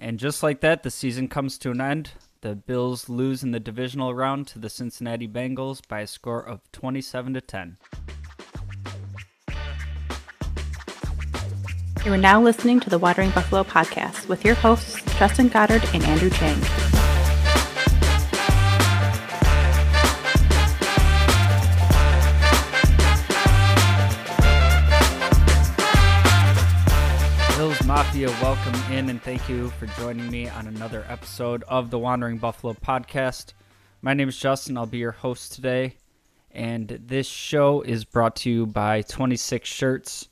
And just like that, the season comes to an end. The Bills lose in the divisional round to the Cincinnati Bengals by a score of 27 to 10. You are now listening to the Wandering Buffalo podcast with your hosts, Justin Goddard and Andrew Chiang. Mafia, welcome in and thank you for joining me on another episode of the Wandering Buffalo podcast. My name is Justin, I'll be your host today, and this show is brought to you by 26 Shirts.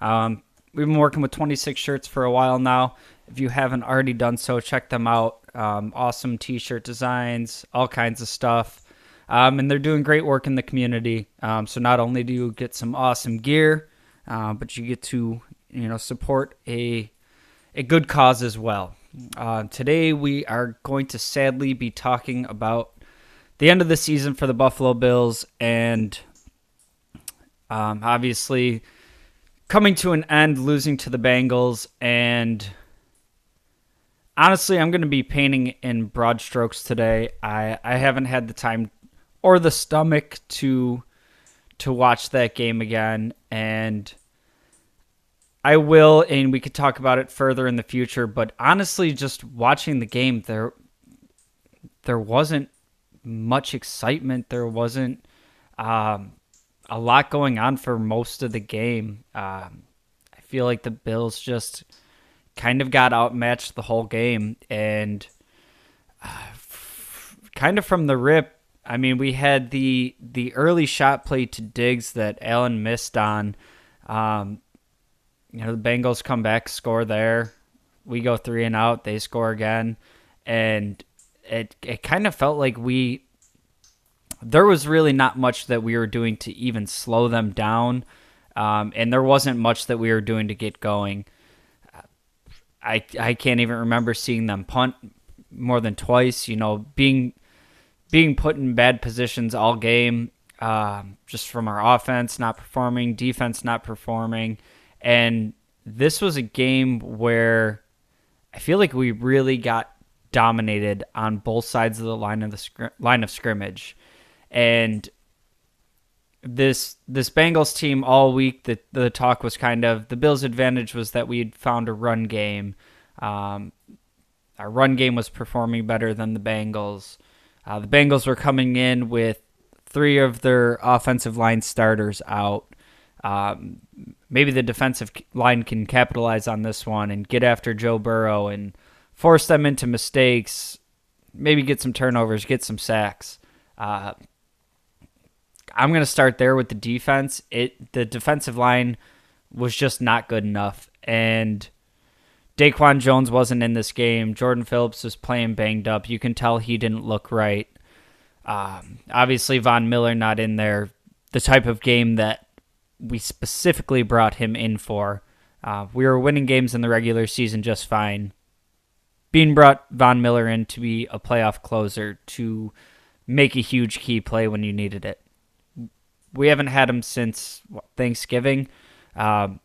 Um, we've been working with 26 Shirts for a while now. If you haven't already done so, check them out. Um, awesome t shirt designs, all kinds of stuff. Um, and they're doing great work in the community. Um, so not only do you get some awesome gear, uh, but you get to you know support a a good cause as well. Uh, today we are going to sadly be talking about the end of the season for the Buffalo Bills and um, obviously coming to an end, losing to the Bengals, and honestly, I'm going to be painting in broad strokes today. I I haven't had the time or the stomach to to watch that game again, and I will, and we could talk about it further in the future. But honestly, just watching the game, there there wasn't much excitement. There wasn't um, a lot going on for most of the game. Um, I feel like the Bills just kind of got outmatched the whole game, and uh, f- kind of from the rip. I mean, we had the the early shot play to Diggs that Allen missed on. Um, you know, the Bengals come back, score there. We go three and out. They score again, and it it kind of felt like we there was really not much that we were doing to even slow them down, um, and there wasn't much that we were doing to get going. I I can't even remember seeing them punt more than twice. You know, being being put in bad positions all game, uh, just from our offense not performing, defense not performing. And this was a game where I feel like we really got dominated on both sides of the line of the line of scrimmage. And this this Bengals team all week the the talk was kind of the Bills' advantage was that we had found a run game. Um, our run game was performing better than the Bengals. Uh, the Bengals were coming in with three of their offensive line starters out. Um, maybe the defensive line can capitalize on this one and get after Joe Burrow and force them into mistakes. Maybe get some turnovers, get some sacks. Uh, I'm going to start there with the defense. It the defensive line was just not good enough, and Daquan Jones wasn't in this game. Jordan Phillips was playing banged up. You can tell he didn't look right. Um, obviously, Von Miller not in there. The type of game that we specifically brought him in for. Uh, we were winning games in the regular season just fine. Beane brought Von Miller in to be a playoff closer to make a huge key play when you needed it. We haven't had him since Thanksgiving, um,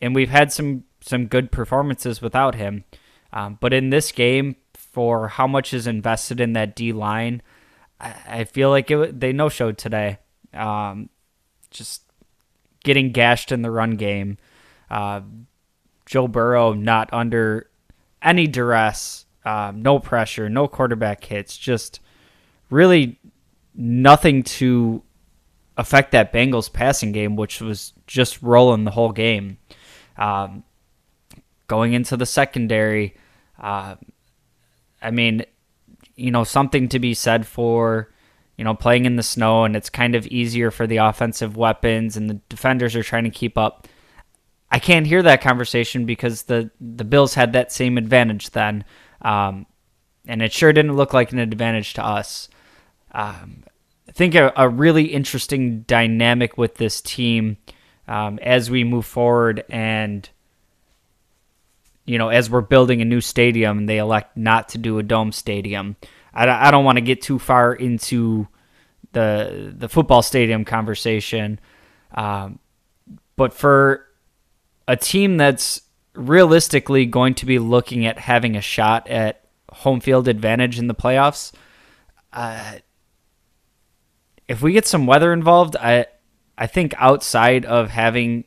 and we've had some some good performances without him. Um, but in this game, for how much is invested in that D line, I, I feel like it, they no showed today. Um, just getting gashed in the run game. Uh, Joe Burrow not under any duress, uh, no pressure, no quarterback hits, just really nothing to affect that Bengals passing game, which was just rolling the whole game. Um, going into the secondary, uh, I mean, you know, something to be said for you know, playing in the snow and it's kind of easier for the offensive weapons and the defenders are trying to keep up. I can't hear that conversation because the the Bills had that same advantage then, um, and it sure didn't look like an advantage to us. Um, I think a, a, really interesting dynamic with this team um, as we move forward and you know as we're building a new stadium, and they elect not to do a dome stadium. I, I don't want to get too far into the the football stadium conversation, um, but for a team that's realistically going to be looking at having a shot at home field advantage in the playoffs. Uh, if we get some weather involved, I I think outside of having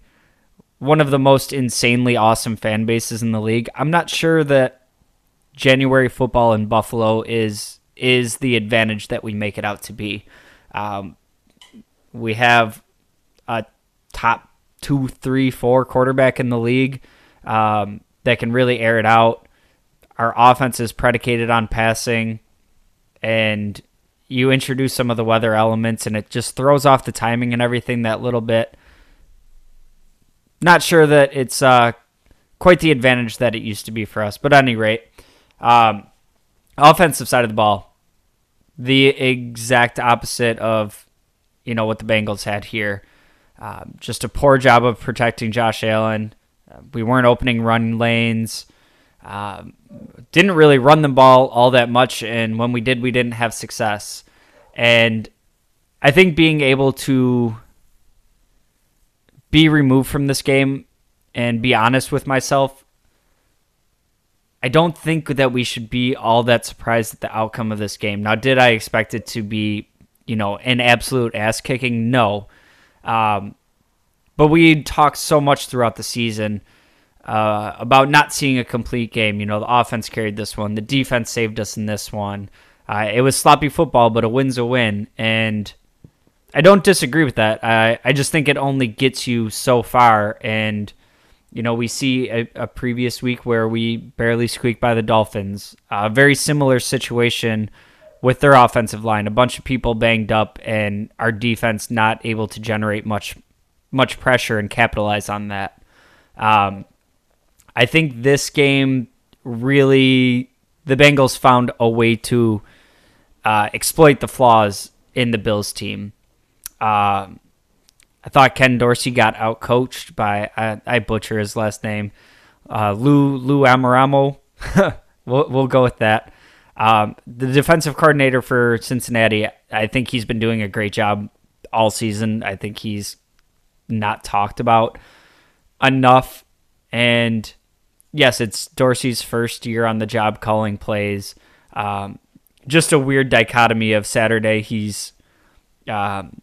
one of the most insanely awesome fan bases in the league, I'm not sure that January football in Buffalo is is the advantage that we make it out to be. Um, we have a top two, three, four quarterback in the league um, that can really air it out. Our offense is predicated on passing, and you introduce some of the weather elements, and it just throws off the timing and everything that little bit. Not sure that it's uh, quite the advantage that it used to be for us, but at any rate, um, offensive side of the ball, the exact opposite of you know what the Bengals had here. Um, just a poor job of protecting Josh Allen. Uh, we weren't opening run lanes. Um, didn't really run the ball all that much, and when we did, we didn't have success. And I think being able to be removed from this game and be honest with myself, I don't think that we should be all that surprised at the outcome of this game. Now, did I expect it to be, you know, an absolute ass kicking? No. Um, but we talked so much throughout the season uh, about not seeing a complete game. You know, the offense carried this one, the defense saved us in this one. Uh, it was sloppy football, but a win's a win, and I don't disagree with that. I I just think it only gets you so far, and you know we see a, a previous week where we barely squeaked by the Dolphins. A very similar situation with their offensive line, a bunch of people banged up, and our defense not able to generate much much pressure and capitalize on that. Um, I think this game really the Bengals found a way to uh, exploit the flaws in the Bills team. Uh, I thought Ken Dorsey got outcoached by I, I butcher his last name, uh, Lou Lou Anarumo. we'll we'll go with that. Um, the defensive coordinator for Cincinnati, I think he's been doing a great job all season. I think he's not talked about enough. And yes, it's Dorsey's first year on the job calling plays. Um, just a weird dichotomy of Saturday he's um,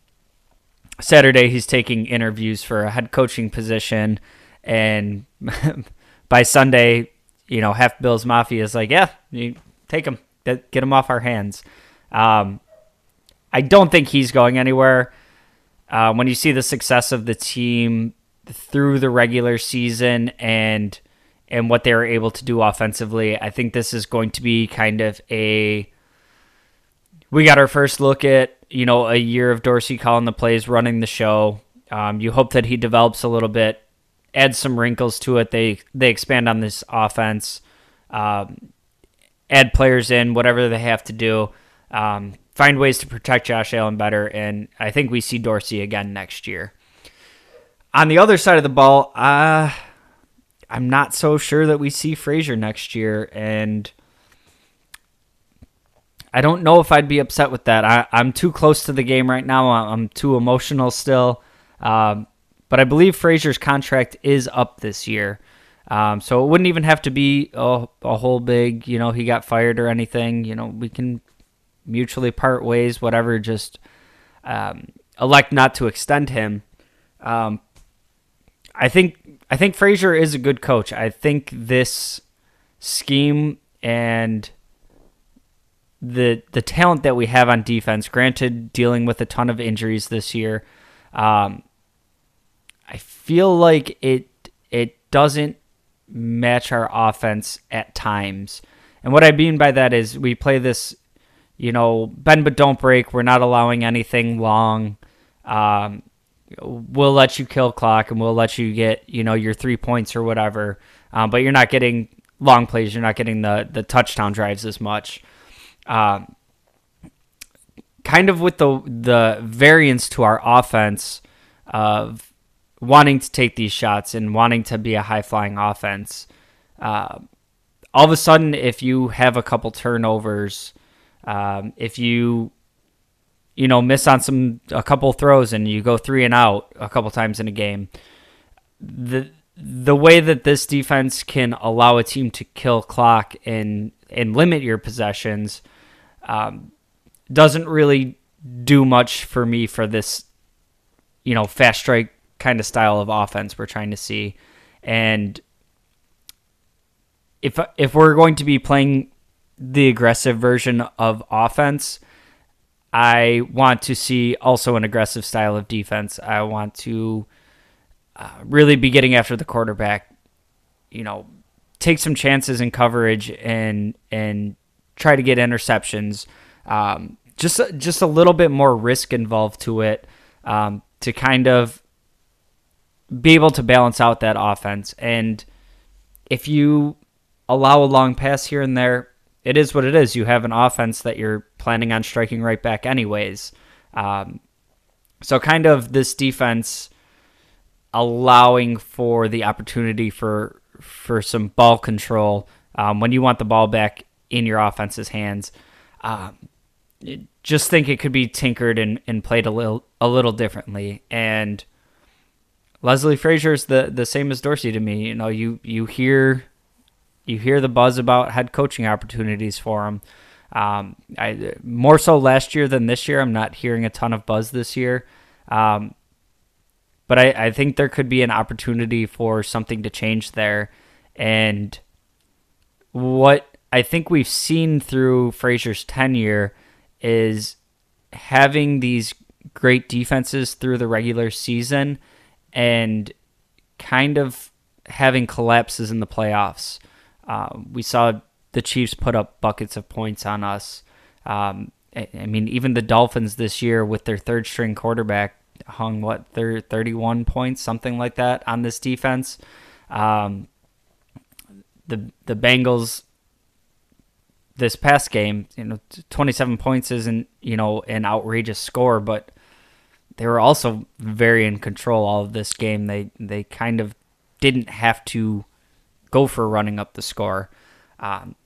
Saturday he's taking interviews for a head coaching position, and by Sunday, you know, half Bills Mafia is like, yeah, you take him, get, him off our hands. Um, I don't think he's going anywhere. Uh, when you see the success of the team through the regular season and and what they were able to do offensively, I think this is going to be kind of a we got our first look at you know a year of Dorsey calling the plays, running the show. Um, you hope that he develops a little bit, adds some wrinkles to it. They they expand on this offense, um, add players in, whatever they have to do. Um, find ways to protect Josh Allen better, and I think we see Dorsey again next year. On the other side of the ball, uh, I'm not so sure that we see Frazier next year, and I don't know if I'd be upset with that. I, am too close to the game right now. I'm too emotional still. Um, but I believe Frazier's contract is up this year. Um, so it wouldn't even have to be a, a whole big, you know, he got fired or anything. You know, we can mutually part ways, whatever, just um, elect not to extend him. Um, I think I think Frazier is a good coach. I think this scheme and the the talent that we have on defense, granted dealing with a ton of injuries this year, um, I feel like it it doesn't match our offense at times. And what I mean by that is we play this you know, bend but don't break. We're not allowing anything long. Um, we'll let you kill clock and we'll let you get, you know, your three points or whatever. Um, but you're not getting long plays. You're not getting the, the touchdown drives as much. Um, kind of with the the variance to our offense of wanting to take these shots and wanting to be a high flying offense. Uh, all of a sudden, if you have a couple turnovers, um, if you you know miss on some a couple throws and you go three and out a couple times in a game, the the way that this defense can allow a team to kill clock and and limit your possessions um, doesn't really do much for me for this, you know, fast strike kind of style of offense we're trying to see. And if if we're going to be playing the aggressive version of offense, I want to see also an aggressive style of defense. I want to uh, really be getting after the quarterback. You know, take some chances in coverage and and try to get interceptions. Um, just just a little bit more risk involved to it um, to kind of be able to balance out that offense. And if you allow a long pass here and there, it is what it is. You have an offense that you're planning on striking right back, anyways. Um, so, kind of this defense allowing for the opportunity for for some ball control um, when you want the ball back in your offense's hands. Um, just think it could be tinkered and, and played a little a little differently. And Leslie Frazier is the the same as Dorsey to me. You know, you you hear you hear the buzz about head coaching opportunities for him. Um, I more so last year than this year. I'm not hearing a ton of buzz this year. Um, but I, I think there could be an opportunity for something to change there. And what I think we've seen through Frazier's tenure is having these great defenses through the regular season and kind of having collapses in the playoffs. Uh, we saw the Chiefs put up buckets of points on us. Um, I mean, even the Dolphins this year with their third string quarterback hung what 31 points, something like that, on this defense. Um, the the Bengals this past game, you know, 27 points isn't, you know, an outrageous score, but they were also very in control all of this game. They they kind of didn't have to go for running up the score. Um,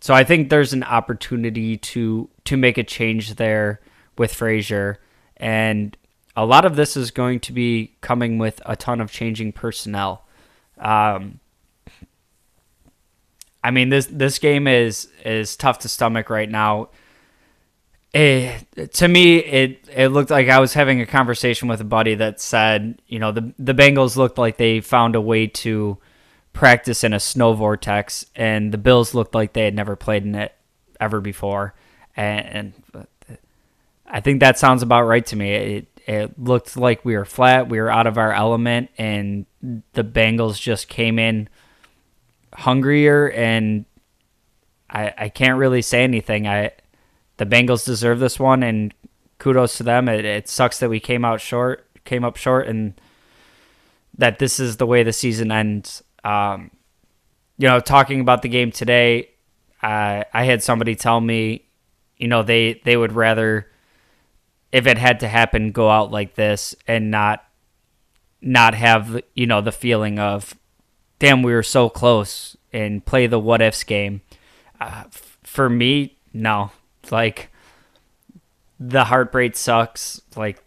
so I think there's an opportunity to to make a change there with Frazier, and a lot of this is going to be coming with a ton of changing personnel. Um, I mean this this game is is tough to stomach right now. It, eh, to me, it it looked like I was having a conversation with a buddy that said, you know, the the Bengals looked like they found a way to practice in a snow vortex, and the Bills looked like they had never played in it ever before, and, and I think that sounds about right to me. It it looked like we were flat, we were out of our element, and the Bengals just came in hungrier, and I I can't really say anything. I the Bengals deserve this one, and kudos to them. It, it sucks that we came out short, came up short, and that this is the way the season ends. Um, you know, talking about the game today, I had somebody tell me, you know, they they would rather, if it had to happen, go out like this and not not have you know the feeling of damn, we were so close and play the what ifs game. Uh, f- for me, no. Like, the heartbreak sucks. Like,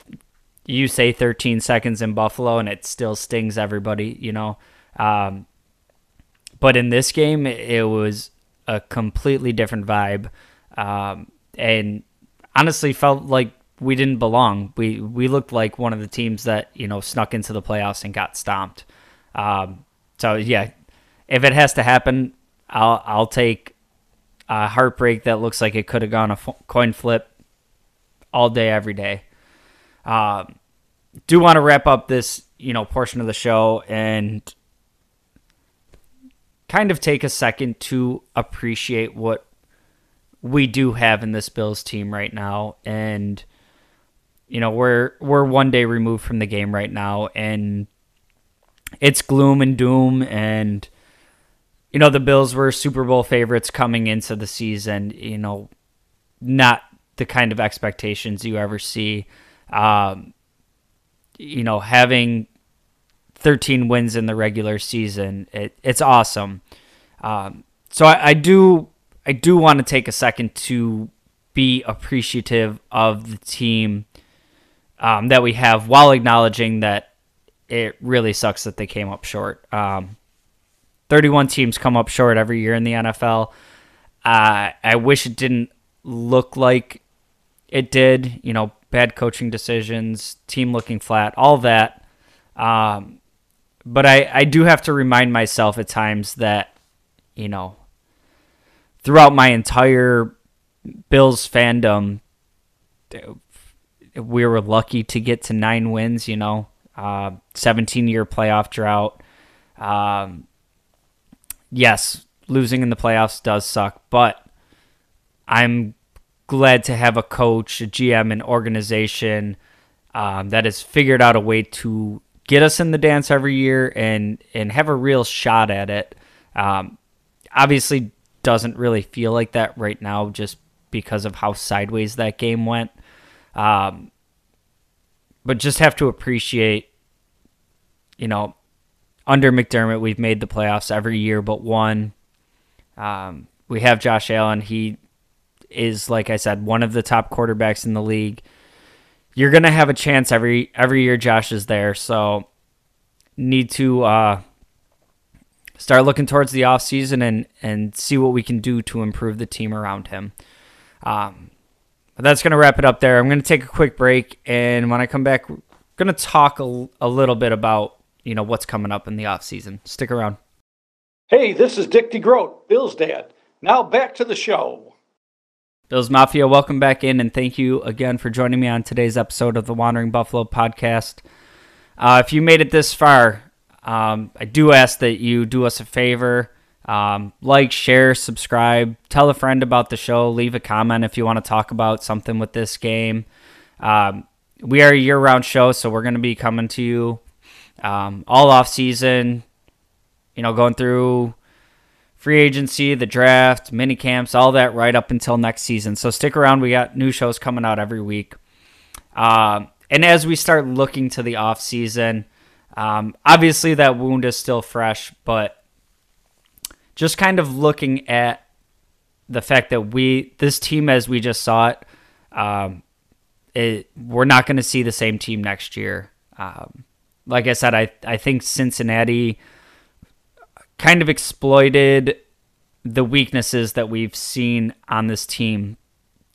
you say 13 seconds in Buffalo and it still stings everybody, you know? Um, but in this game, it was a completely different vibe. Um, and honestly felt like we didn't belong. We we looked like one of the teams that you know snuck into the playoffs and got stomped. Um, so yeah, if it has to happen, I'll I'll take a heartbreak that looks like it could have gone a f- coin flip all day every day. Um, do want to wrap up this you know portion of the show and kind of take a second to appreciate what we do have in this Bills team right now and you know we're we're one day removed from the game right now and it's gloom and doom and you know the Bills were Super Bowl favorites coming into the season, you know, not the kind of expectations you ever see. Um, you know, having 13 wins in the regular season, it, it's awesome. Um, so I, I do I do want to take a second to be appreciative of the team um, that we have while acknowledging that it really sucks that they came up short. Um, 31 teams come up short every year in the NFL. Uh, I wish it didn't look like it did. You know, bad coaching decisions, team looking flat, all that. Um, but I, I do have to remind myself at times that, you know, throughout my entire Bills fandom, we were lucky to get to nine wins, you know, uh, 17 year playoff drought. Um, yes, losing in the playoffs does suck, but I'm glad to have a coach, a GM, an organization um, that has figured out a way to get us in the dance every year and and have a real shot at it. Um, obviously, doesn't really feel like that right now, just because of how sideways that game went. Um, but just have to appreciate, you know, under McDermott, we've made the playoffs every year but one. Um, we have Josh Allen. He is, like I said, one of the top quarterbacks in the league. You're gonna have a chance every every year Josh is there, so need to uh, start looking towards the off season and and see what we can do to improve the team around him. Um, but that's going to wrap it up there. I'm going to take a quick break, and when I come back, we're going to talk a, a little bit about you know what's coming up in the off season. Stick around. Hey, this is Dick DeGroat, Bill's dad. Now back to the show. Bills Mafia, welcome back in, and thank you again for joining me on today's episode of the Wandering Buffalo podcast. Uh, if you made it this far, um, I do ask that you do us a favor um, like, share, subscribe, tell a friend about the show, leave a comment if you want to talk about something with this game. Um, we are a year round show, so we're going to be coming to you um, all off season, you know, going through free agency, the draft, mini camps, all that right up until next season. So stick around. We got new shows coming out every week. Um, and as we start looking to the off season, um, obviously that wound is still fresh, but just kind of looking at the fact that we this team as we just saw it, um, it we're not going to see the same team next year. Um, like I said, I I think Cincinnati kind of exploited the weaknesses that we've seen on this team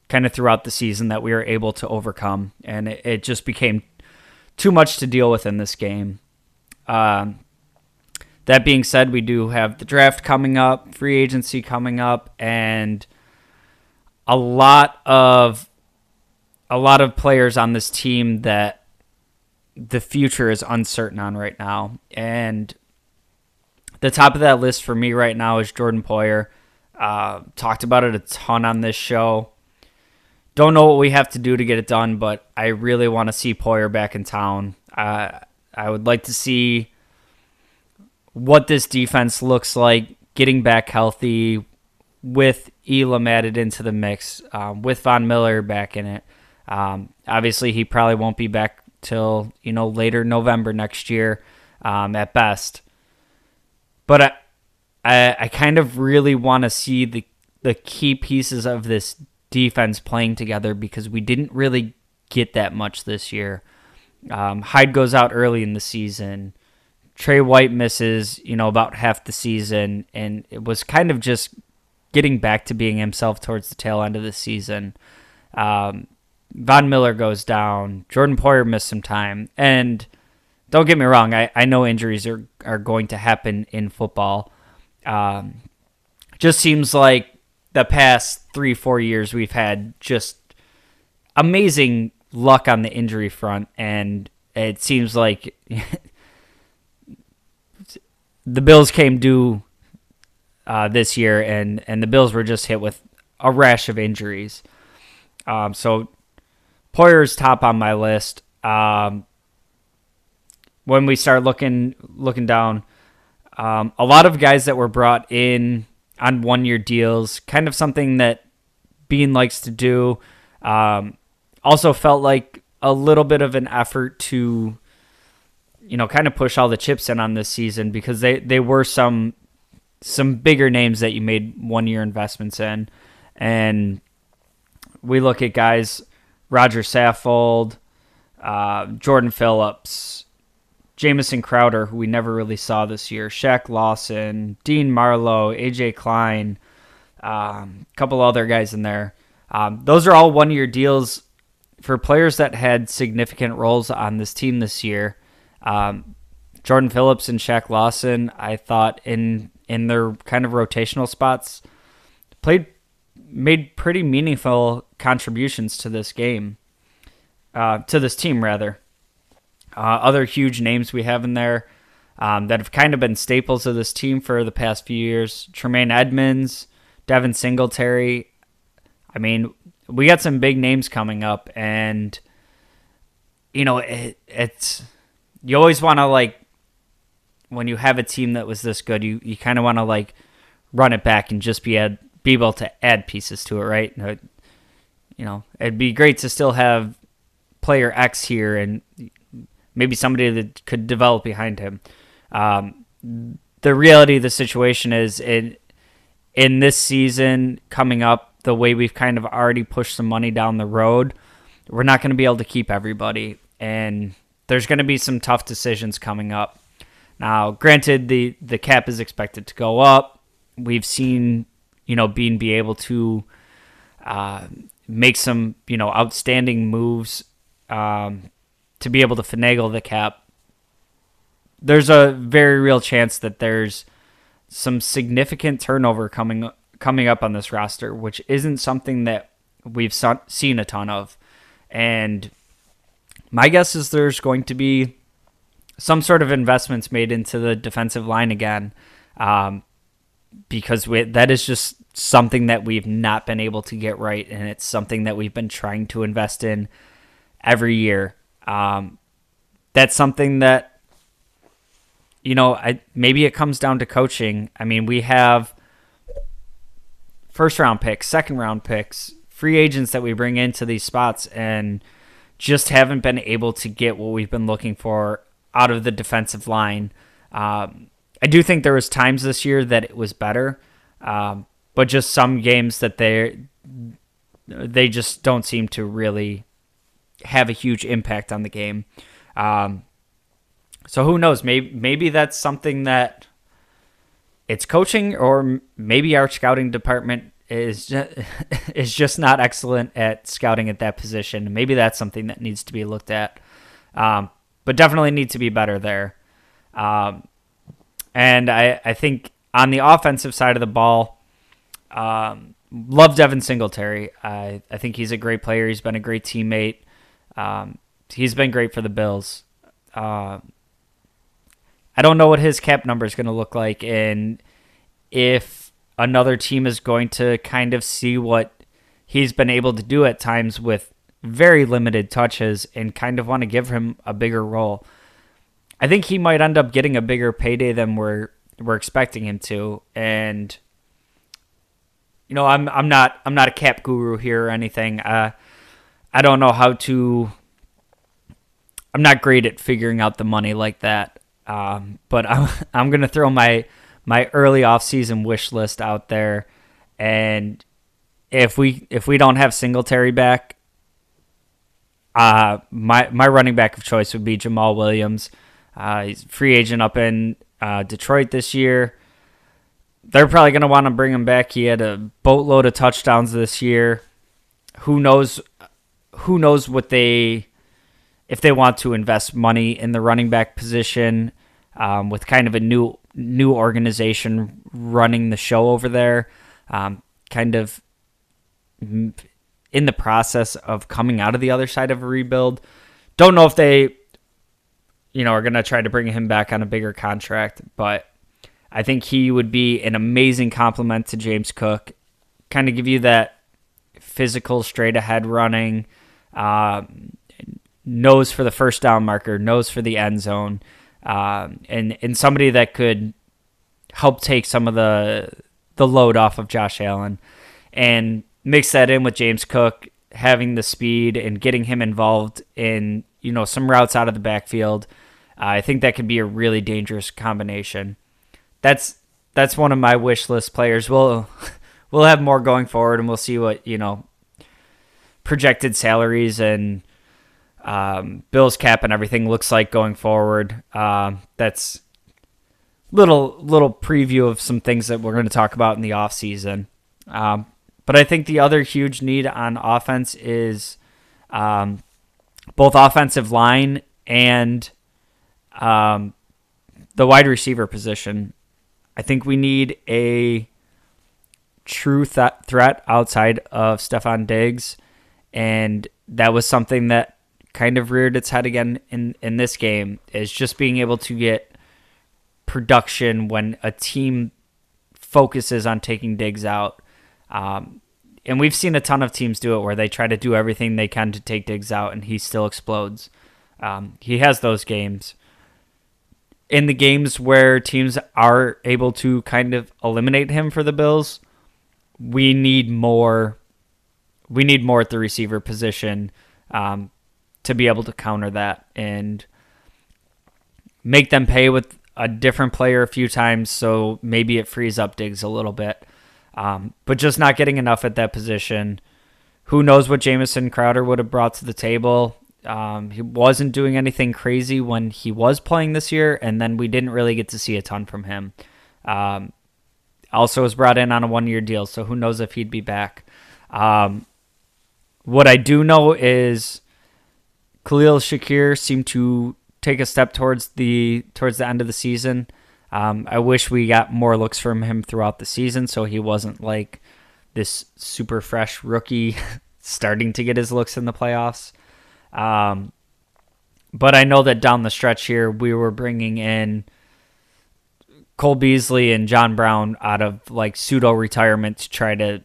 kind of throughout the season that we were able to overcome, and it, it just became too much to deal with in this game. Um, that being said, we do have the draft coming up, free agency coming up, and a lot of a lot of players on this team that the future is uncertain on right now. And the top of that list for me right now is Jordan Poyer. Uh, talked about it a ton on this show. Don't know what we have to do to get it done, but I really want to see Poyer back in town. Uh, I would like to see what this defense looks like getting back healthy with Elam added into the mix, um, with Von Miller back in it. Um, obviously, he probably won't be back till you know later November next year um, at best. But I, I, I kind of really want to see the the key pieces of this defense playing together because we didn't really get that much this year. Um, Hyde goes out early in the season. Tre White misses, you know, about half the season, and it was kind of just getting back to being himself towards the tail end of the season. Um, Von Miller goes down. Jordan Poyer missed some time, and don't get me wrong, I, I know injuries are are going to happen in football. Um, just seems like the past three four years we've had just amazing luck on the injury front, and it seems like the Bills came due uh, this year, and and the Bills were just hit with a rash of injuries. Um, so Poyer's top on my list. Um, when we start looking looking down, um, a lot of guys that were brought in on one year deals, kind of something that Beane likes to do. Um, also felt like a little bit of an effort to you know, kind of push all the chips in on this season because they, they were some some bigger names that you made one year investments in. And we look at guys Rodger Saffold, uh, Jordan Phillips, Jamison Crowder, who we never really saw this year, Shaq Lawson, Dean Marlowe, AJ Klein, a um, couple other guys in there. Um, those are all one year deals for players that had significant roles on this team this year. Um, Jordan Phillips and Shaq Lawson, I thought in in their kind of rotational spots, played made pretty meaningful contributions to this game, uh, to this team rather. Uh, other huge names we have in there um, that have kind of been staples of this team for the past few years: Tremaine Edmunds, Devin Singletary. I mean, we got some big names coming up, and you know, it, it's you always want to like when you have a team that was this good, you you kind of want to like run it back and just be add, be able to add pieces to it, right? You know, it'd be great to still have player X here and maybe somebody that could develop behind him. Um, the reality of the situation is in in this season coming up, the way we've kind of already pushed some money down the road, we're not going to be able to keep everybody, and there's going to be some tough decisions coming up. Now, granted, the the cap is expected to go up. We've seen, you know, Beane be able to uh, make some, you know, outstanding moves um, to be able to finagle the cap. There's a very real chance that there's some significant turnover coming coming up on this roster, which isn't something that we've seen a ton of. And my guess is there's going to be some sort of investments made into the defensive line again, um, because we, that is just something that we've not been able to get right, and it's something that we've been trying to invest in every year. Um, that's something that you know, I maybe it comes down to coaching. I mean, we have first round picks, second round picks, free agents that we bring into these spots, and just haven't been able to get what we've been looking for out of the defensive line. Um, I do think there was times this year that it was better, um, but just some games that they they just don't seem to really have a huge impact on the game. Um, so who knows? Maybe maybe that's something that it's coaching, or maybe our scouting department is just, is just not excellent at scouting at that position. Maybe that's something that needs to be looked at. Um, but definitely need to be better there. Um, and I, I think on the offensive side of the ball, um, love Devin Singletary. I, I think he's a great player. He's been a great teammate. Um, he's been great for the Bills. Uh, I don't know what his cap number is going to look like, and if another team is going to kind of see what he's been able to do at times with very limited touches and kind of want to give him a bigger role. I think he might end up getting a bigger payday than we're we're expecting him to, and you know, I'm I'm not I'm not a cap guru here or anything. Uh, I don't know how to. I'm not great at figuring out the money like that. Um, but I'm I'm gonna throw my my early off season wish list out there, and if we if we don't have Singletary back, uh, my my running back of choice would be Jamaal Williams. Uh, he's free agent up in uh, Detroit this year. They're probably going to want to bring him back. He had a boatload of touchdowns this year. Who knows? Who knows what they if they want to invest money in the running back position um, with kind of a new new organization running the show over there, um, kind of in the process of coming out of the other side of a rebuild. Don't know if they, you know, are going to try to bring him back on a bigger contract, but I think he would be an amazing complement to James Cook. Kind of give you that physical, straight ahead running. Uh, knows for the first down marker, knows for the end zone, um, and and somebody that could help take some of the the load off of Josh Allen, and mix that in with James Cook having the speed and getting him involved in you know some routes out of the backfield. Uh, I think that could be a really dangerous combination. That's that's one of my wish list players. We'll we'll have more going forward, and we'll see what you know projected salaries and um, Bills cap and everything looks like going forward. Um, that's little little preview of some things that we're going to talk about in the offseason. Um, but I think the other huge need on offense is um, both offensive line and um, the wide receiver position. I think we need a true th- threat outside of Stefon Diggs, and that was something that kind of reared its head again in in this game. Is just being able to get production when a team focuses on taking Diggs out. Um, and we've seen a ton of teams do it where they try to do everything they can to take Diggs out, and he still explodes. Um, he has those games. In the games where teams are able to kind of eliminate him for the Bills, we need more. We need more at the receiver position um, to be able to counter that and make them pay with a different player a few times. So maybe it frees up Diggs a little bit. Um, but just not getting enough at that position. Who knows what Jamison Crowder would have brought to the table? Um, he wasn't doing anything crazy when he was playing this year, and then we didn't really get to see a ton from him. Um, also was brought in on a one year deal, so who knows if he'd be back. Um, what I do know is Khalil Shakir seemed to take a step towards the towards the end of the season. Um, I wish we got more looks from him throughout the season, so he wasn't like this super fresh rookie starting to get his looks in the playoffs. Um, but I know that down the stretch here, we were bringing in Cole Beasley and John Brown out of like pseudo retirement to try to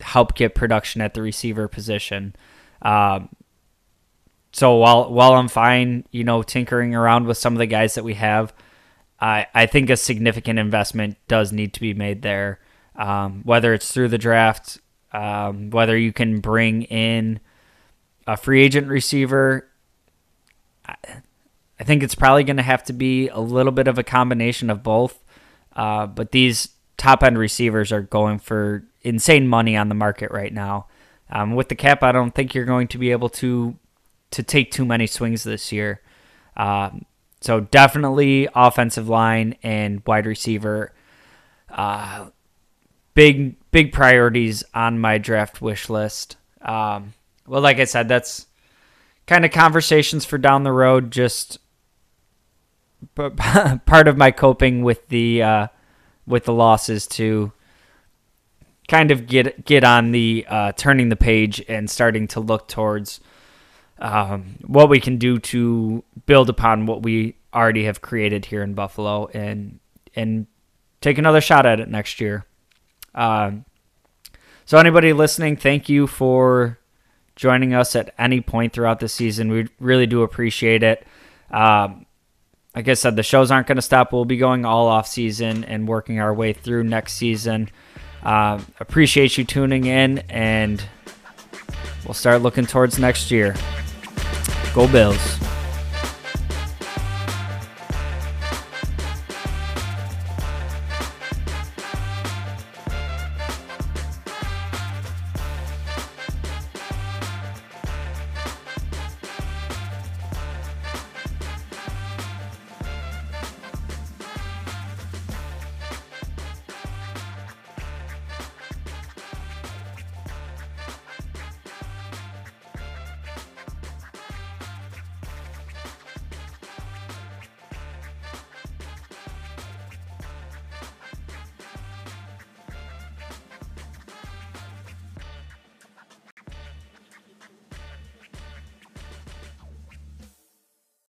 help get production at the receiver position. Um, so while while I'm fine, you know, tinkering around with some of the guys that we have, I I think a significant investment does need to be made there. Um, whether it's through the draft, um, whether you can bring in a free agent receiver. I, I think it's probably going to have to be a little bit of a combination of both. Uh, but these top end receivers are going for insane money on the market right now. Um, with the cap, I don't think you're going to be able to to take too many swings this year. Um, so definitely offensive line and wide receiver. Uh, big big priorities on my draft wish list. Um, well, like I said, that's kind of conversations for down the road. Just part of my coping with the uh, with the losses to kind of get get on the uh, turning the page and starting to look towards um, what we can do to build upon what we already have created here in Buffalo and and take another shot at it next year. Um, so anybody listening, thank you for joining us at any point throughout the season. We really do appreciate it. Um, like I said, the shows aren't going to stop. We'll be going all off season and working our way through next season. Uh, appreciate you tuning in, and we'll start looking towards next year. Go Bills.